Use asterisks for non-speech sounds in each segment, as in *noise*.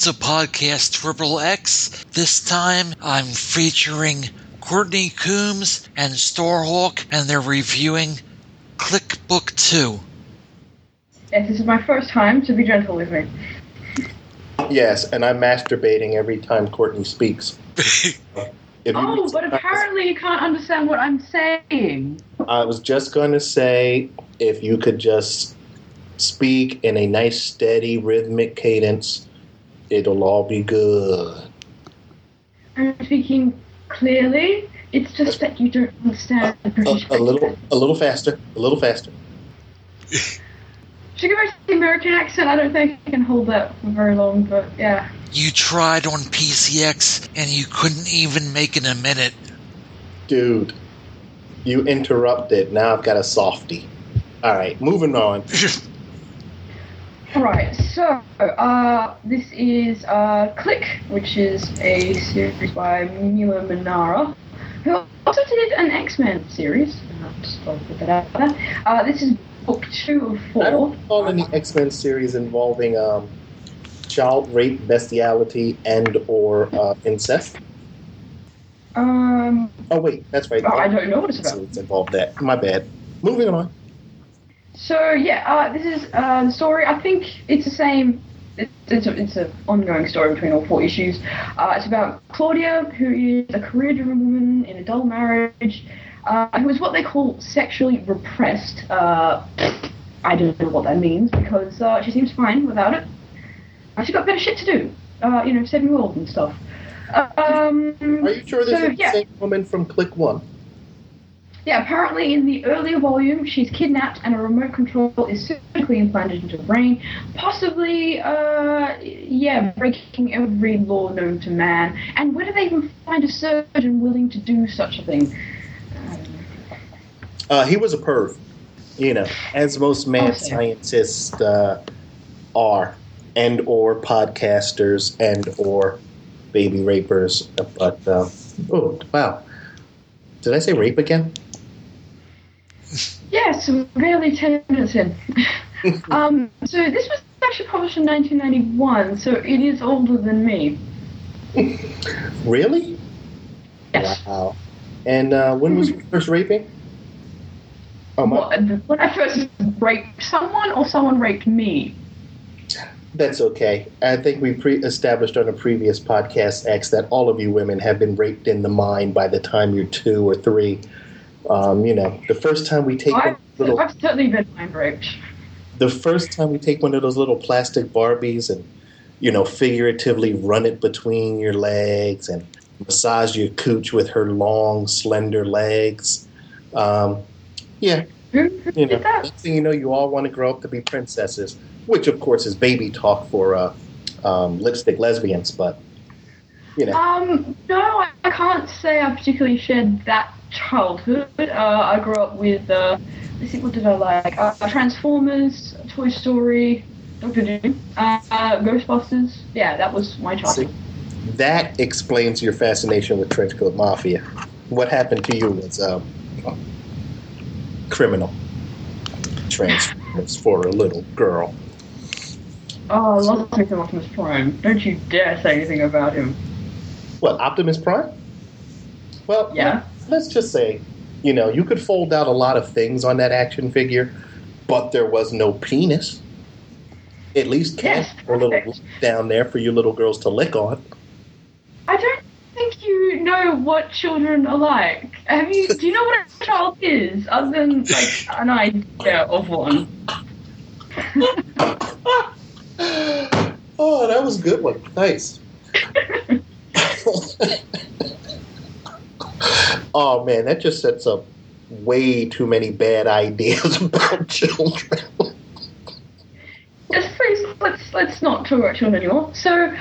Welcome to Podcast Triple X. This time I'm featuring Courtney Coombs and Starhawk, and they're reviewing Click Book 2. Yes, this is my first time, so be gentle with me. Yes, and I'm masturbating every time Courtney speaks. *laughs* Oh, but apparently you can't understand what I'm saying. I was just going to say if you could just speak in a nice, steady, rhythmic cadence, it'll all be good. I'm speaking clearly. It's just that you don't understand the A, British a little, a little faster, a little faster. Should I go back to the American accent? I don't think I can hold that for very long, but yeah. You tried on PCX and you couldn't even make it a minute. Dude, you interrupted. Now I've got a softie. All right, moving on. *laughs* Alright, so uh, this is uh, Click, which is a series by Milo Manara, who also did an X Men series. Uh, just put that out there. Uh, this is book two of four. I don't recall any X Men series involving um, child rape, bestiality, and or uh, incest. Um, Oh wait, that's right. oh, I don't know what it's about. involved that. My bad. Moving on. So yeah, uh, this is uh, the story. I think it's the same. It's it's, a, it's an ongoing story between all four issues. Uh, it's about Claudia, who is a career-driven woman in a dull marriage, uh, who is what they call sexually repressed. Uh, I don't know what that means because uh, she seems fine without it. She's got better shit to do. Uh, you know, saving the world and stuff. Um, Are you sure this so, is the yeah. same woman from Click One? Yeah, apparently in the earlier volume, she's kidnapped and a remote control is surgically implanted into her brain, possibly, uh, yeah, breaking every law known to man. And where do they even find a surgeon willing to do such a thing? Uh, he was a perv. You know, as most mad Okay. scientists uh, are, and or podcasters, and or baby rapers. But uh, oh wow, did I say rape again? Yes, really 10 minutes in. um, so this was actually published in 1991, so it is older than me. Really? Yes. Wow. And uh, when was your first raping? Oh my. When I first raped someone or someone raped me? That's okay. I think we pre- established on a previous podcast X that all of you women have been raped in the mind by the time you're two or three. Um, you know, the first time we take I've, little, I've certainly been mind raped. the first time we take one of those little plastic Barbies and you know figuratively run it between your legs and massage your cooch with her long, slender legs. Um, yeah, you know, next thing you know, you all want to grow up to be princesses, which of course is baby talk for uh, um, lipstick lesbians. But you know, Um, no, I I can't say I particularly shared that childhood. Uh, I grew up with, uh, let's see, what did I like? Uh, Transformers, Toy Story, Doctor Doom, uh, Ghostbusters. Yeah, that was my childhood. that explains your fascination with Trenchcoat Mafia. What happened to you was um, criminal Transformers for a little girl. Oh, I love some Optimus Prime. Don't you dare say anything about him. What Optimus Prime? Well, Yeah. Let's just say, you know, you could fold out a lot of things on that action figure, but there was no penis. At least Yes, a little down there for you little girls to lick on. I don't think you know what children are like. Have you? Do you know what a child is, other than like an idea of one? *laughs* oh, that was a good one. Nice. *laughs* *laughs* oh man, that just sets up way too many bad ideas *laughs* about children. Yes, please. Let's let's not talk about children anymore. So,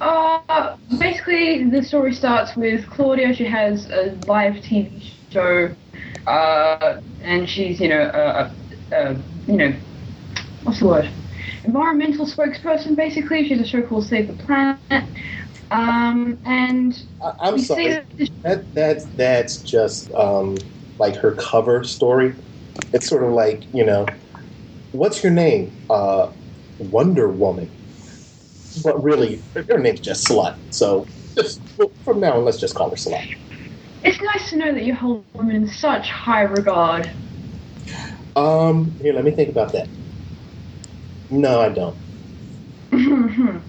uh, basically, the story starts with Claudia. She has a live TV show, uh, and she's you know a, a, a you know what's the word? Environmental spokesperson. Basically, she's a show called Save the Planet. Um, and I- I'm sorry. that That that's that's just um, like her cover story. It's sort of like you know, what's your name? Uh, Wonder Woman. but really, her name's just Slut. So just from now on, let's just call her Slut. It's nice to know that you hold women in such high regard. Um, here, let me think about that. No, I don't. *laughs*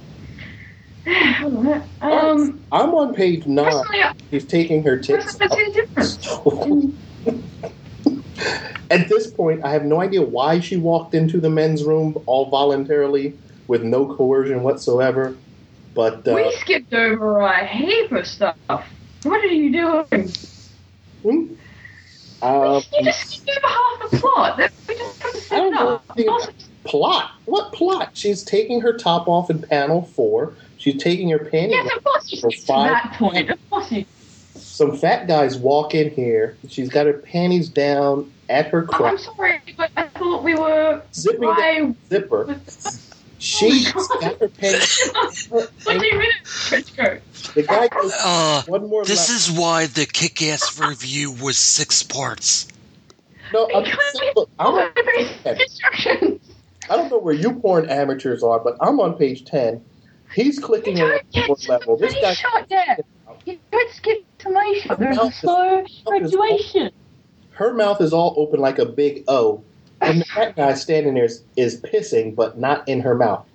um, I'm on page nine. personally, I- She's taking her tits. personally, I see the difference. *laughs* At this point, I have no idea why she walked into the men's room all voluntarily with no coercion whatsoever. But uh, we skipped over a heap of stuff. What are you doing? hmm? um, you just skipped over half the plot. We just I don't know up. plot. What plot? She's taking her top off in panel four. She's taking her panties Yes, off. of course you For to five- that point. Of course you. Some fat guys walk in here. She's got her panties down at her Oh, I'm sorry, but I thought we were. zipping the Why? zipper. *laughs* She's Oh got her panties. *laughs* what do you mean, trench coat? The guy goes Uh, one more. this lap. is why the kick ass review was six parts. no. I'm, Because look, I'm on we *laughs* instructions. I don't know where you porn amateurs are, but I'm on page 10. He's clicking don't on to level. This guy, shot yet. You don't skip to my shot. There's a slow graduation. her mouth is all open like a big O, and that guy standing there is, is pissing, but not in her mouth.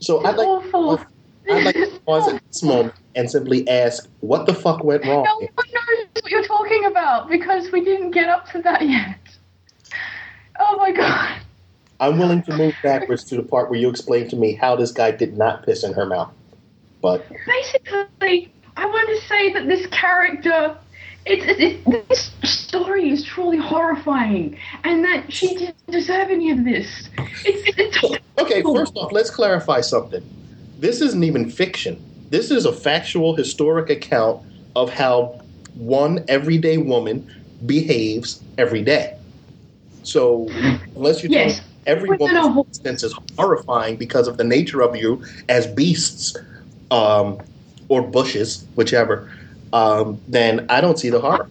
So I'd like, awful. I'd like to pause at this moment and simply ask, what the fuck went wrong? No one knows what you're talking about because we didn't get up to that yet. Oh my god. I'm willing to move backwards to the part where you explain to me how this guy did not piss in her mouth. But Basically, I want to say that this character, it's, it's, it, this story is truly horrifying, and that she didn't deserve any of this. It's, it's Okay, first off, let's clarify something. This isn't even fiction. This is a factual, historic account of how one everyday woman behaves every day. So, unless you tell yes. Every woman's instance is horrifying because of the nature of you as beasts um, or bushes, whichever, um, then I don't see the horror.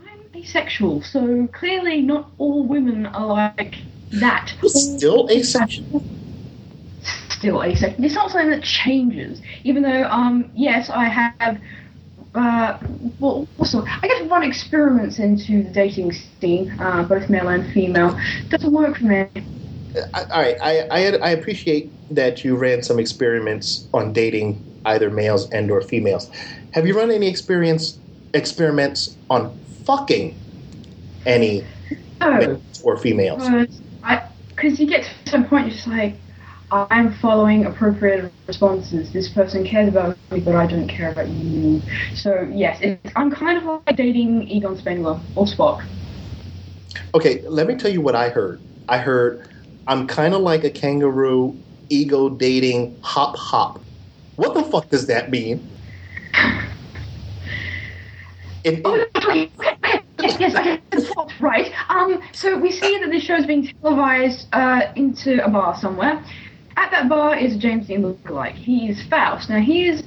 I'm asexual, so clearly not all women are like that. Still asexual. Still asexual. It's not something that changes, even though, um, yes, I have. Uh, well, also, I guess run experiments into the dating scene, uh, both male and female. Doesn't work for me. I, all right, I, I I appreciate that you ran some experiments on dating either males and or females. Have you run any experience experiments on fucking any No. males or females? Because you get to some point, you're just like, I'm following appropriate responses. This person cares about me, but I don't care about you. So yes, it's, I'm kind of like dating Egon Spengler or Spock. Okay, let me tell you what I heard. I heard I'm kind of like a kangaroo, ego dating hop hop. What the fuck does that mean? In, Oh, okay, yes, yes, right. Um, so we see that this show is being televised uh, into a bar somewhere. At that bar is James Dean lookalike. He is Faust. Now he is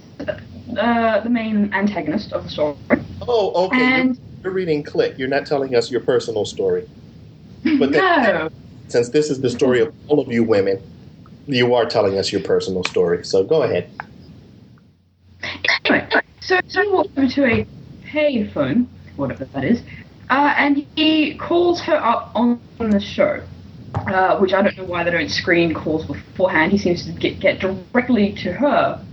uh, the main antagonist of the story, oh, okay. You're, you're reading Click. You're not telling us your personal story. But that- no, since this is the story of all of you women, you are telling us your personal story. So go ahead. Anyway, so, so he walks over to a payphone, whatever that is, uh, and he calls her up on the show. Uh, which I don't know why they don't screen calls beforehand. He seems to get, get directly to her,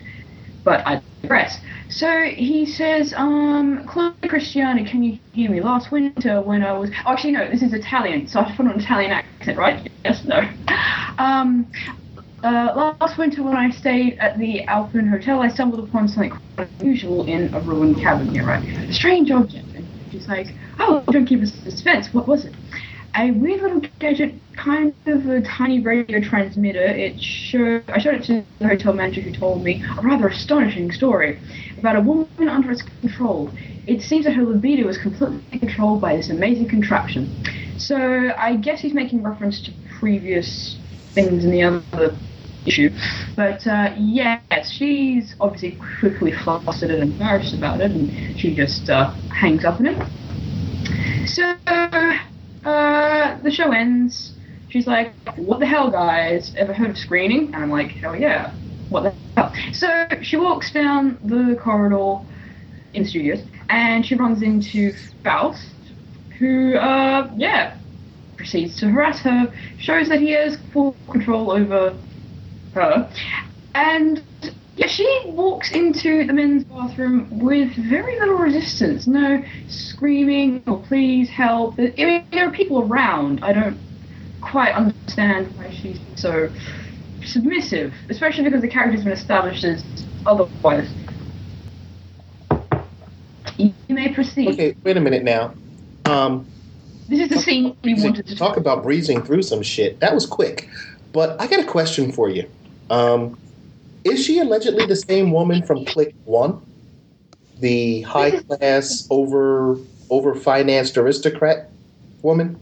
but I digress. So he says, um, Chloe Christiana, can you hear me? Last winter when I was. Oh, actually, no, this is Italian, so I have put on an Italian accent, right? Yes, no. Um, uh, last winter, when I stayed at the Alpine Hotel, I stumbled upon something quite unusual in a ruined cabin here, right? A strange object. And she's like, oh, don't keep us suspense. What was it? A weird little gadget, kind of a tiny radio transmitter. It showed, I showed it to the hotel manager who told me a rather astonishing story about a woman under its control. It seems that her libido was completely controlled by this amazing contraption. So I guess he's making reference to previous things in the other issue. But uh, yes, she's obviously quickly flustered and embarrassed about it, and she just uh, hangs up on it. So uh, the show ends. She's like, "What the hell, guys? Ever heard of screening?" And I'm like, "Hell yeah!" what the hell? So she walks down the corridor in the studios, and she runs into Faust, who, uh, yeah, proceeds to harass her, shows that he has full control over her, and yeah, she walks into the men's bathroom with very little resistance. No screaming or please help. I mean, there are people around. I don't quite understand why she's so submissive, especially because the character's been established as otherwise. You may proceed. Okay, wait a minute now. Um, This is the scene we wanted to talk about breezing through some shit. That was quick. But I got a question for you. Um, is she allegedly the same woman from Click One? The high class, over over financed aristocrat woman?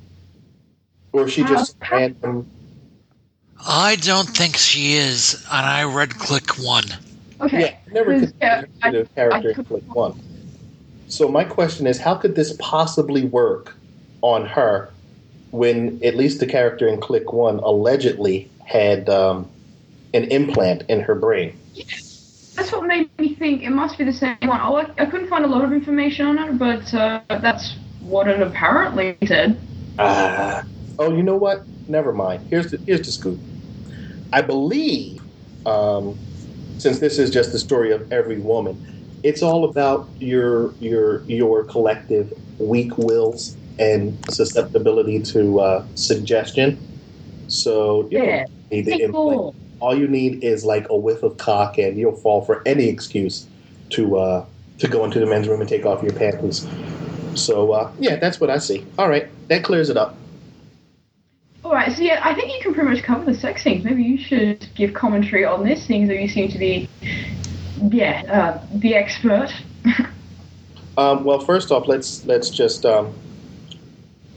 Or is she just Uh, random? I don't think she is, and I read Click One. Okay. Yeah, never Because, yeah, considered her the character I in Click One. So my question is, how could this possibly work on her when at least the character in Click One allegedly had um, an implant in her brain? That's what made me think it must be the same one. Oh, I, I couldn't find a lot of information on it, but uh, that's what it apparently said. Ah. Oh, you know what? Never mind. Here's the here's the scoop. I believe, um, since this is just the story of every woman, it's all about your your your collective weak wills and susceptibility to uh, suggestion. So you Yeah. don't need the implant. all. All you need is like a whiff of cock, and you'll fall for any excuse to uh, to go into the men's room and take off your panties. So uh, yeah, that's what I see. All right, that clears it up. All right, so yeah, I think you can pretty much cover the sex scenes. Maybe you should give commentary on this, seeing that you seem to be, yeah, uh, the expert. *laughs* Um, well, first off, let's let's just um,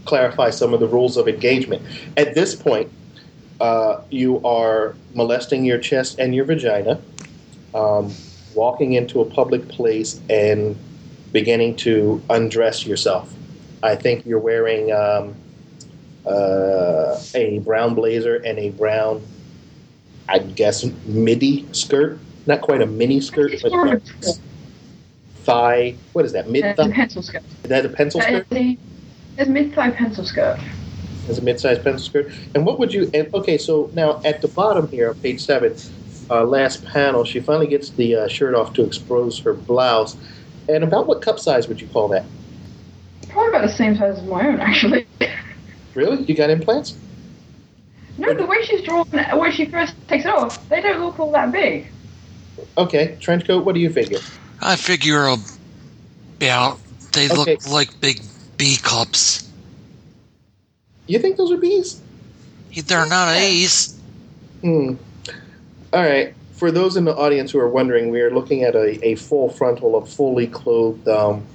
clarify some of the rules of engagement. At this point, uh, you are molesting your chest and your vagina, um, walking into a public place, and beginning to undress yourself. I think you're wearing um, uh, a brown blazer and a brown, I guess, midi skirt. Not quite a mini skirt, but a- thigh. What is that? Mid thigh. pencil skirt. Is that a pencil skirt? is a mid-thigh pencil skirt. As a mid-sized pencil skirt. And what would you? And okay, so now at the bottom here, on page seven, uh, last panel, she finally gets the uh, shirt off to expose her blouse. And about what cup size would you call that? Probably about the same size as my own, actually. Really? You got implants? No, the way she's drawn, where she first takes it off, they don't look all that big. Okay, trench coat. What do you figure? I figure about they Okay. look like big B cups. You think those are bees? They're not A's. Hmm. All right. For those in the audience who are wondering, we are looking at a, a full frontal of fully clothed um,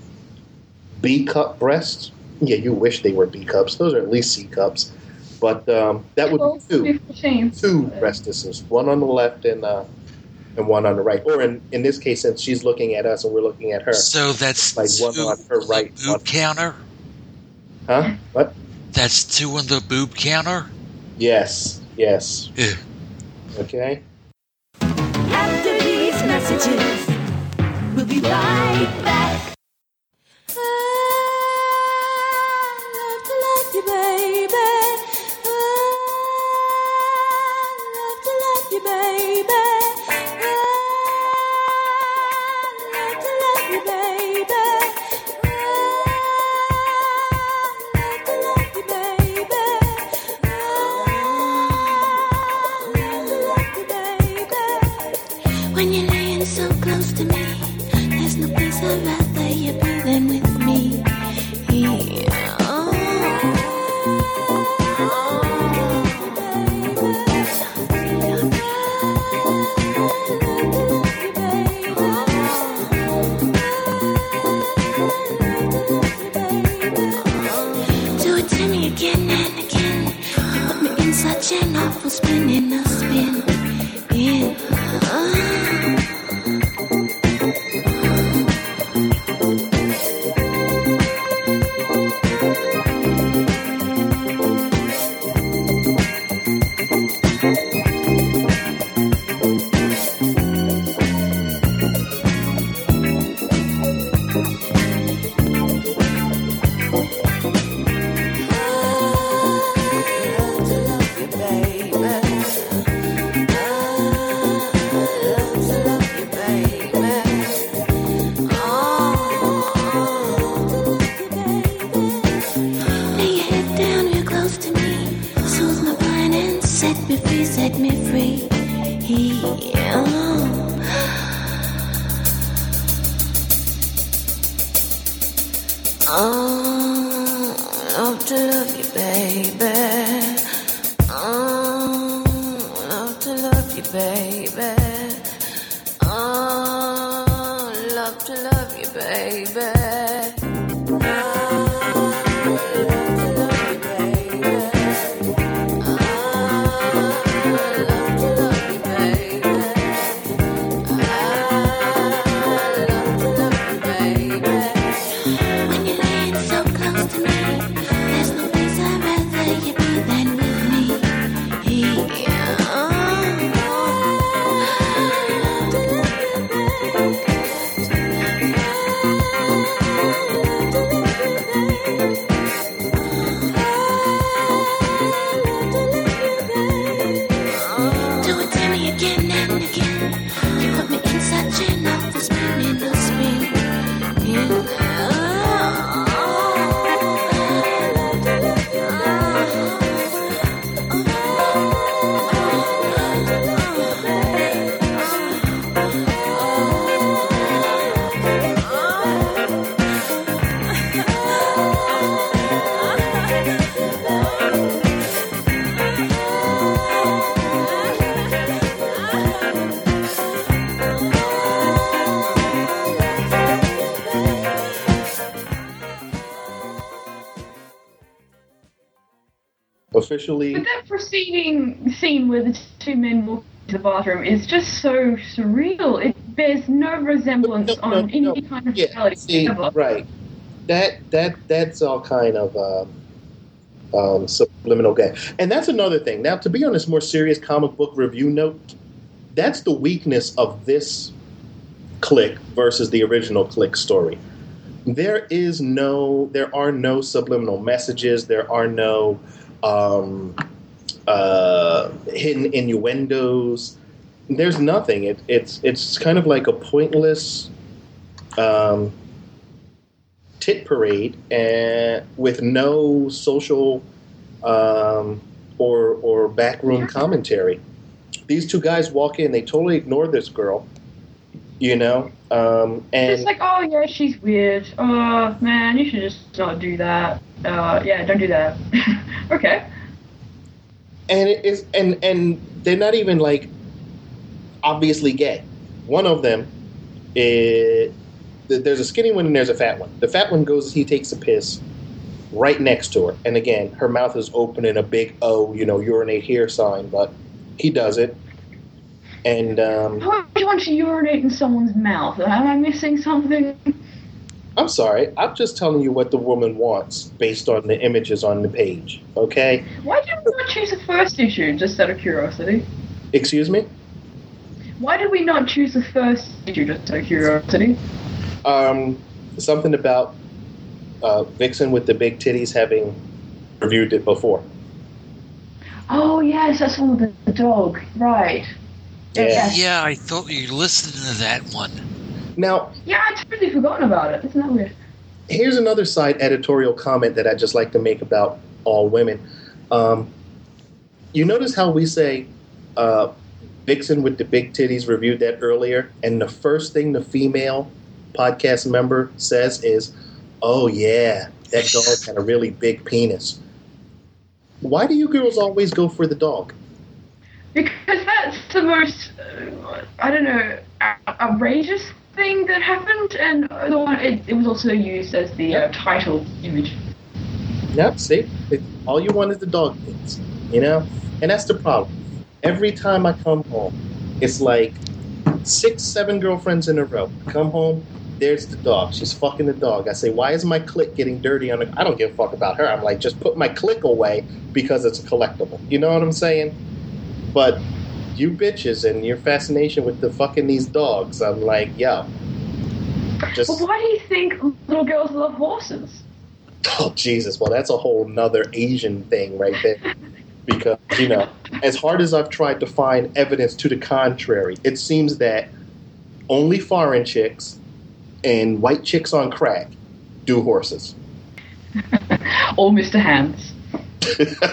B cup breasts. Yeah, you wish they were B cups. Those are at least C cups. But um, that would be two. beautiful. Two breastises, one on the left and uh, and one on the right. Or in, in this case, since she's looking at us and we're looking at her. So that's Like one on her right, boob one- counter. Huh? What? That's two on the boob counter. Yes. Yes. Ugh. Okay. After these messages, we'll be right back. Officially, But that preceding scene where the two men walk to the bathroom is just so surreal. It bears no resemblance No, no, on any no. kind of yeah, reality see, right. That that that's all kind of uh, um, subliminal game, and that's another thing. Now, to be on this more serious comic book review note, that's the weakness of this click versus the original click story. There is no, there are no subliminal messages. There are no um, uh, hidden innuendos. There's nothing. It, it's it's kind of like a pointless um, tit parade, and with no social um, or or backroom commentary. These two guys walk in. They totally ignore this girl, you know, um, and It's like, oh yeah, she's weird. Oh man, you should just not do that. Uh, yeah, don't do that. *laughs* okay. and it is and and they're not even like obviously gay. One of them is th- there's a skinny one and there's a fat one. The fat one goes he takes a piss right next to her, and again her mouth is open in a big oh you know urinate here sign, but he does it, and um, Why would you want to urinate in someone's mouth? Am I missing something? I'm sorry, I'm just telling you what the woman wants based on the images on the page. Okay, Why did we not choose the first issue, just out of curiosity? excuse me. Why did we not choose the first issue, just out of curiosity? Um, something about uh, Vixen with the big titties having reviewed it before. Oh yes, that's one with the dog, right? Yeah. Yeah, I thought you listened to that one. Now, Yeah, I'd totally forgotten about it. Isn't that weird? here's another side editorial comment that I'd just like to make about all women. Um, you notice how we say uh, Vixen with the big titties reviewed that earlier, and the first thing the female podcast member says is, "Oh yeah, that dog had a really big penis." Why do you girls always go for the dog? Because that's the most, uh, I don't know, outrageous thing that happened, and the one it, it was also used as the uh, title image. Yep, see, it, all you want is the dog things, you know, and that's the problem. Every time I come home, it's like six, seven girlfriends in a row. I come home, there's the dog. She's fucking the dog. I say, why is my click getting dirty on the? I don't give a fuck about her. I'm like, just put my click away because it's a collectible. You know what I'm saying? But you bitches and your fascination with the fucking these dogs, I'm like, yo, just But why do you think little girls love horses? *laughs* Oh Jesus! Well, that's a whole nother Asian thing right there. *laughs* Because you know, as hard as I've tried to find evidence to the contrary, it seems that only foreign chicks and white chicks on crack do horses. *laughs* or Mr. Hands.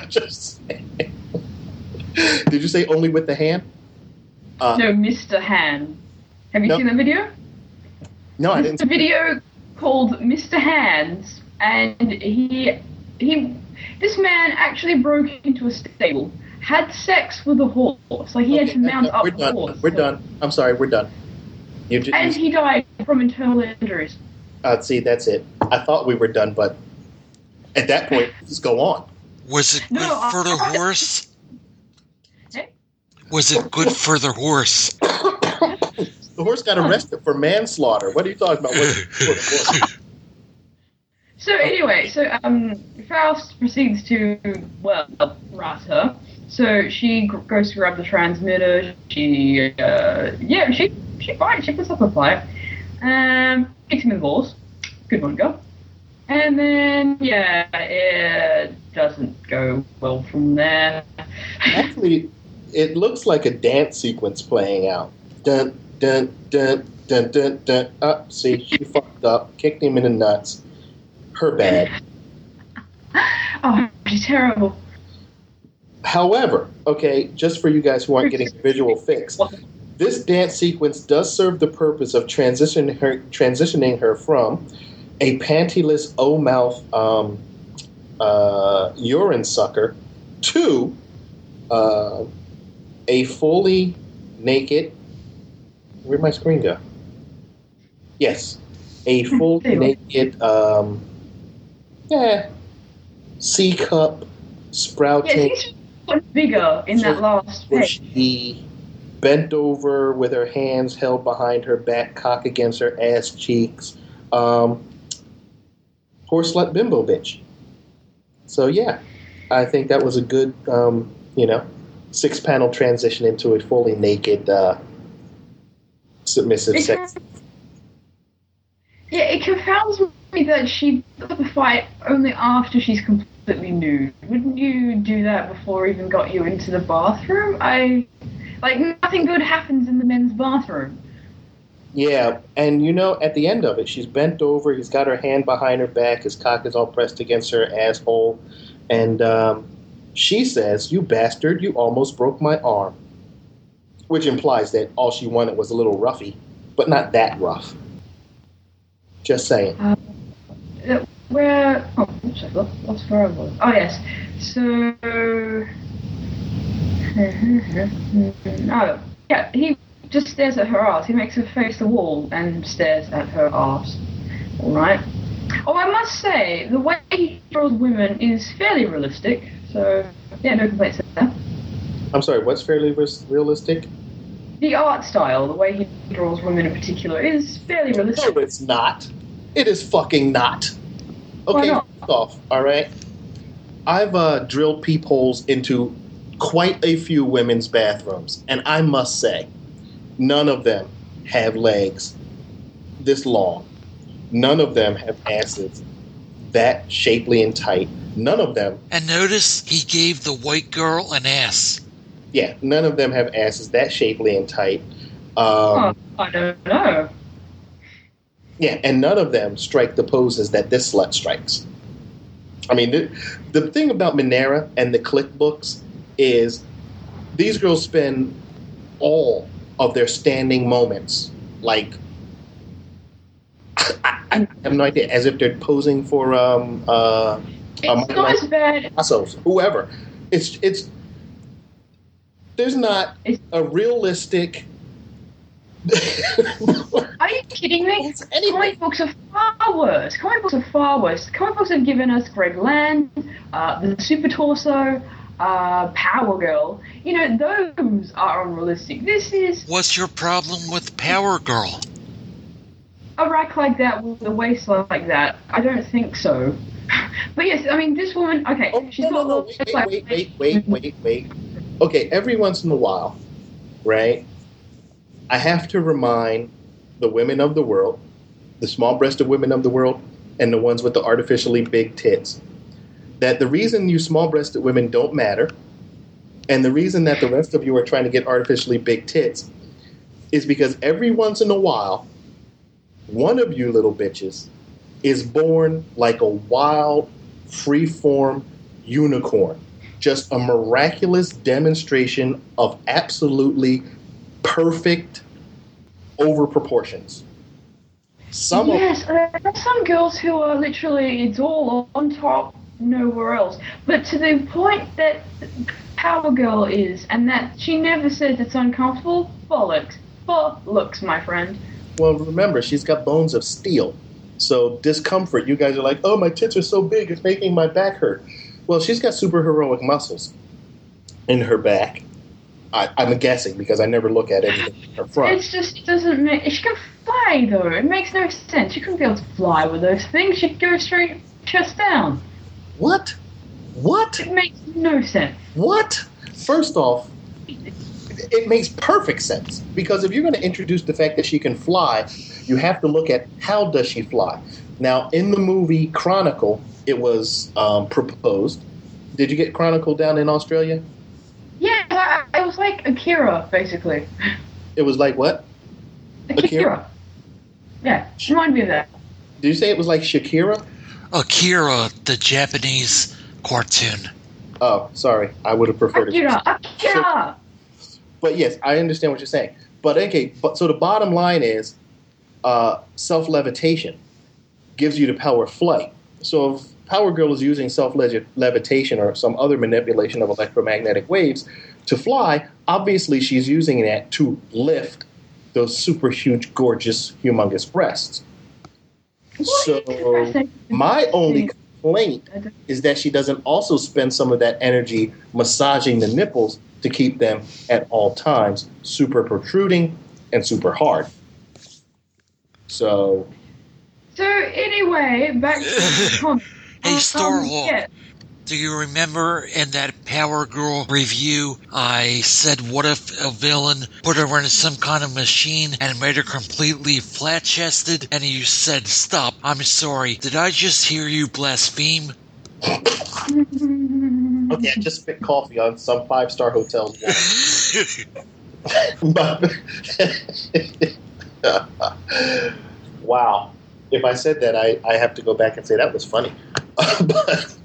Just saying. *laughs* Did you say only with the hand? Uh, no, Mr. Han. Have you No. seen the video? no, I It's didn't. a video called Mr. Hands, and he he this man actually broke into a stable, had sex with a horse. Like he had to mount no, up we're the done. horse. We're done. I'm sorry. We're done. You just And he died from internal injuries. uh, see. That's it. I thought we were done, but at that point, just go on. Was it No, good I- for the horse? Was it good for the horse? The horse got arrested for manslaughter. What are you talking about? *laughs* So anyway, so um, Faust proceeds to well rat her. So she goes to grab the transmitter. She uh, yeah, she she fights. She puts up a fight. Um, kicks him in the balls. Good one, girl. And then yeah, it doesn't go well from there. Actually, it looks like a dance sequence playing out. Dun dun dun dun dun dun. Up, see, she *laughs* fucked up, kicked him in the nuts. Her bad. *laughs* oh, she's terrible. However, okay, just for you guys who aren't getting the visual fix, this dance sequence does serve the purpose of transitioning her, transitioning her from a pantyless O mouth um, uh, urine sucker to uh, a fully naked. Where'd my screen go? Yes, a you are. naked. Um, yeah, C cup sprouting got bigger in that last page. she bent over with her hands held behind her back, cock against her ass cheeks. Um, horse slut bimbo bitch. So yeah, I think that was a good, um, you know, six panel transition into a fully naked, uh, submissive It sex. Yeah, it confounds me that she put the fight only after she's completely nude. Wouldn't you do that before even got you into the bathroom? I like nothing good happens in the men's bathroom. Yeah, and you know, at the end of it, she's bent over. He's got her hand behind her back. His cock is all pressed against her asshole, and um, she says, "You bastard! You almost broke my arm," which implies that all she wanted was a little roughy, but not that rough. Just saying. Uh, Where? Oh, oops, where I was. Oh yes. So. *laughs* oh yeah, he just stares at her ass. He makes her face the wall and stares at her ass. All right. Oh, I must say, the way he draws women is fairly realistic. So yeah, no complaints there. I'm sorry. What's fairly res- realistic? The art style, the way he draws women in particular, is fairly realistic. No, it's not. It is fucking not. Okay, not? off, all right. I've uh, drilled peepholes into quite a few women's bathrooms, and I must say, none of them have legs this long. None of them have asses that shapely and tight. None of them, And notice he gave the white girl an ass. yeah, none of them have asses that shapely and tight. Um, Oh, I don't know. Yeah, and none of them strike the poses that this slut strikes. I mean, the, the thing about Manara and the click books is these girls spend all of their standing moments like *laughs* I, I have no idea, as if they're posing for um uh It's Um, not like- as bad Picasso's, whoever. It's it's there's not It's- a realistic. *laughs* Are you kidding me? It's anything. Comic books are far worse. Comic books are far worse. Comic books have given us Greg Land, uh, the Super Torso, uh, Power Girl. You know, those are unrealistic. This is What's your problem with Power Girl? a rack like that with a waist like that. I don't think so. But yes, I mean, this woman, okay, Oh, she's no, no, no, a wait, wait, wait, wait, wait, wait, wait. Okay, every once in a while, right? I have to remind the women of the world, the small-breasted women of the world, and the ones with the artificially big tits, that the reason you small-breasted women don't matter, and the reason that the rest of you are trying to get artificially big tits, is because every once in a while, one of you little bitches is born like a wild, free-form unicorn. just a miraculous demonstration of absolutely perfect over proportions. Some of yes, there's some girls who are literally it's all on top, nowhere else. But to the point that Power Girl is, and that she never says it's uncomfortable. Bollocks, bollocks, my friend. Well, remember, she's got bones of steel. So, discomfort, you guys are like, oh, my tits are so big, it's making my back hurt. Well, she's got super heroic muscles in her back. I, I'm guessing because I never look at anything in her front. It just doesn't make. She can fly though. It makes no sense. You couldn't be able to fly with those things. She'd go straight chest down. What? What? It makes no sense. What? First off, it makes perfect sense because if you're going to introduce the fact that she can fly, you have to look at how does she fly. Now, in the movie Chronicle, it was um, proposed. Did you get Chronicle down in Australia? Yeah, it was like Akira basically. It was like what? Akira. Akira? Yeah, remind me of that. Did you say it was like Shakira? Akira, the Japanese cartoon. Oh, sorry, I would have preferred it. Akira, Akira. But yes, I understand what you're saying. But okay, but so the bottom line is, uh, self levitation gives you the power of flight. So if Power Girl is using self levitation or some other manipulation of electromagnetic waves to fly, obviously she's using that to lift those super huge, gorgeous, humongous breasts. So my only complaint is that she doesn't also spend some of that energy massaging the nipples to keep them at all times super protruding and super hard. So So anyway, back to the *laughs* comic. Hey, Um, Starhawk. yeah. Do you remember in that Power Girl review, I said, what if a villain put her in some kind of machine and made her completely flat chested? And you said, stop, I'm sorry. Did I just hear you blaspheme? *laughs* okay, I just spit coffee on some five star hotels. *laughs* But- *laughs* wow. If I said that, I, I have to go back and say that was funny. *laughs* but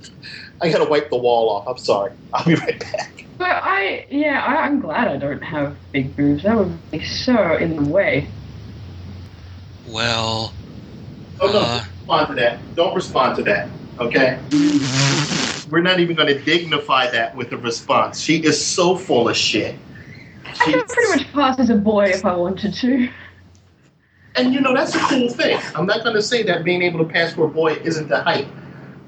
I gotta wipe the wall off. I'm sorry. I'll be right back. But I, yeah, I, I'm glad I don't have big boobs. That would be so in the way. well, Oh no, Uh. respond to that. Don't respond to that. Okay? We're not even gonna dignify that with a response. She is so full of shit. I could pretty much pass as a boy if I wanted to. And you know that's a cool thing. I'm not going to say that being able to pass for a boy isn't the hype.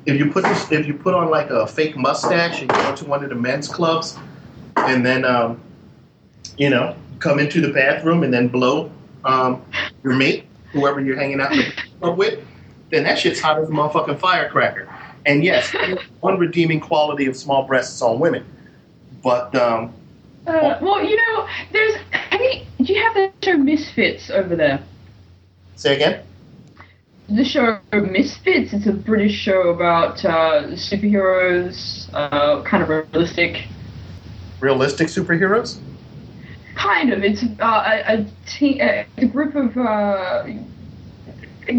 If you put this, if you put on like a fake mustache and you go to one of the men's clubs, and then um, you know come into the bathroom and then blow um, your mate, whoever you're hanging out with, then that shit's hot as a motherfucking firecracker. And yes, one redeeming quality of small breasts on women, but um, Uh, well, you know, there's. Have you, do you have the show Misfits over there? Say again. The show Misfits. It's a British show about uh, superheroes, uh, kind of realistic. Realistic superheroes. Kind of. It's uh, a, a, te- a, group of uh,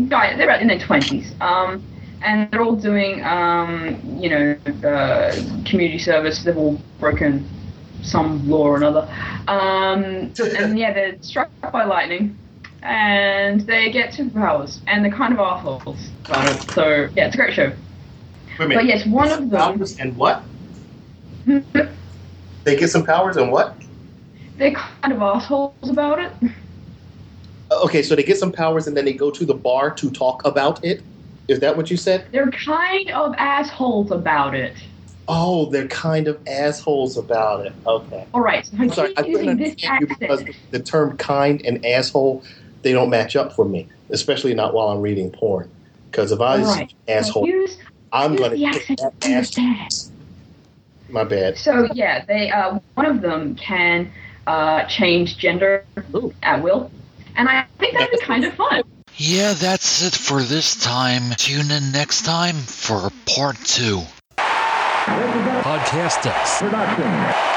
guys. They're about in their twenties, um, and they're all doing, um, you know, uh, community service. They've all broken some law or another, um, *laughs* and yeah, they're struck by lightning, and they get superpowers, and they're kind of assholes about it. So yeah, it's a great show. Wait a But yes, one of them. Powers and what? *laughs* They get some powers and what? They're kind of assholes about it. Uh, okay, so they get some powers and then they go to the bar to talk about it. Is that what you said? They're kind of assholes about it. Oh, they're kind of assholes about it. Okay. All right, so I'm sorry, I couldn't understand you because the term kind and asshole, they don't match up for me, especially not while I'm reading porn. Because if I All was right, asshole, Use, I'm going to accent get that ass. My bad. So yeah, they uh, one of them can uh, change gender Ooh. at will, and I think that'd be kind of fun. yeah, that's it for this time. Tune in next time for part two. Podcast us. Production.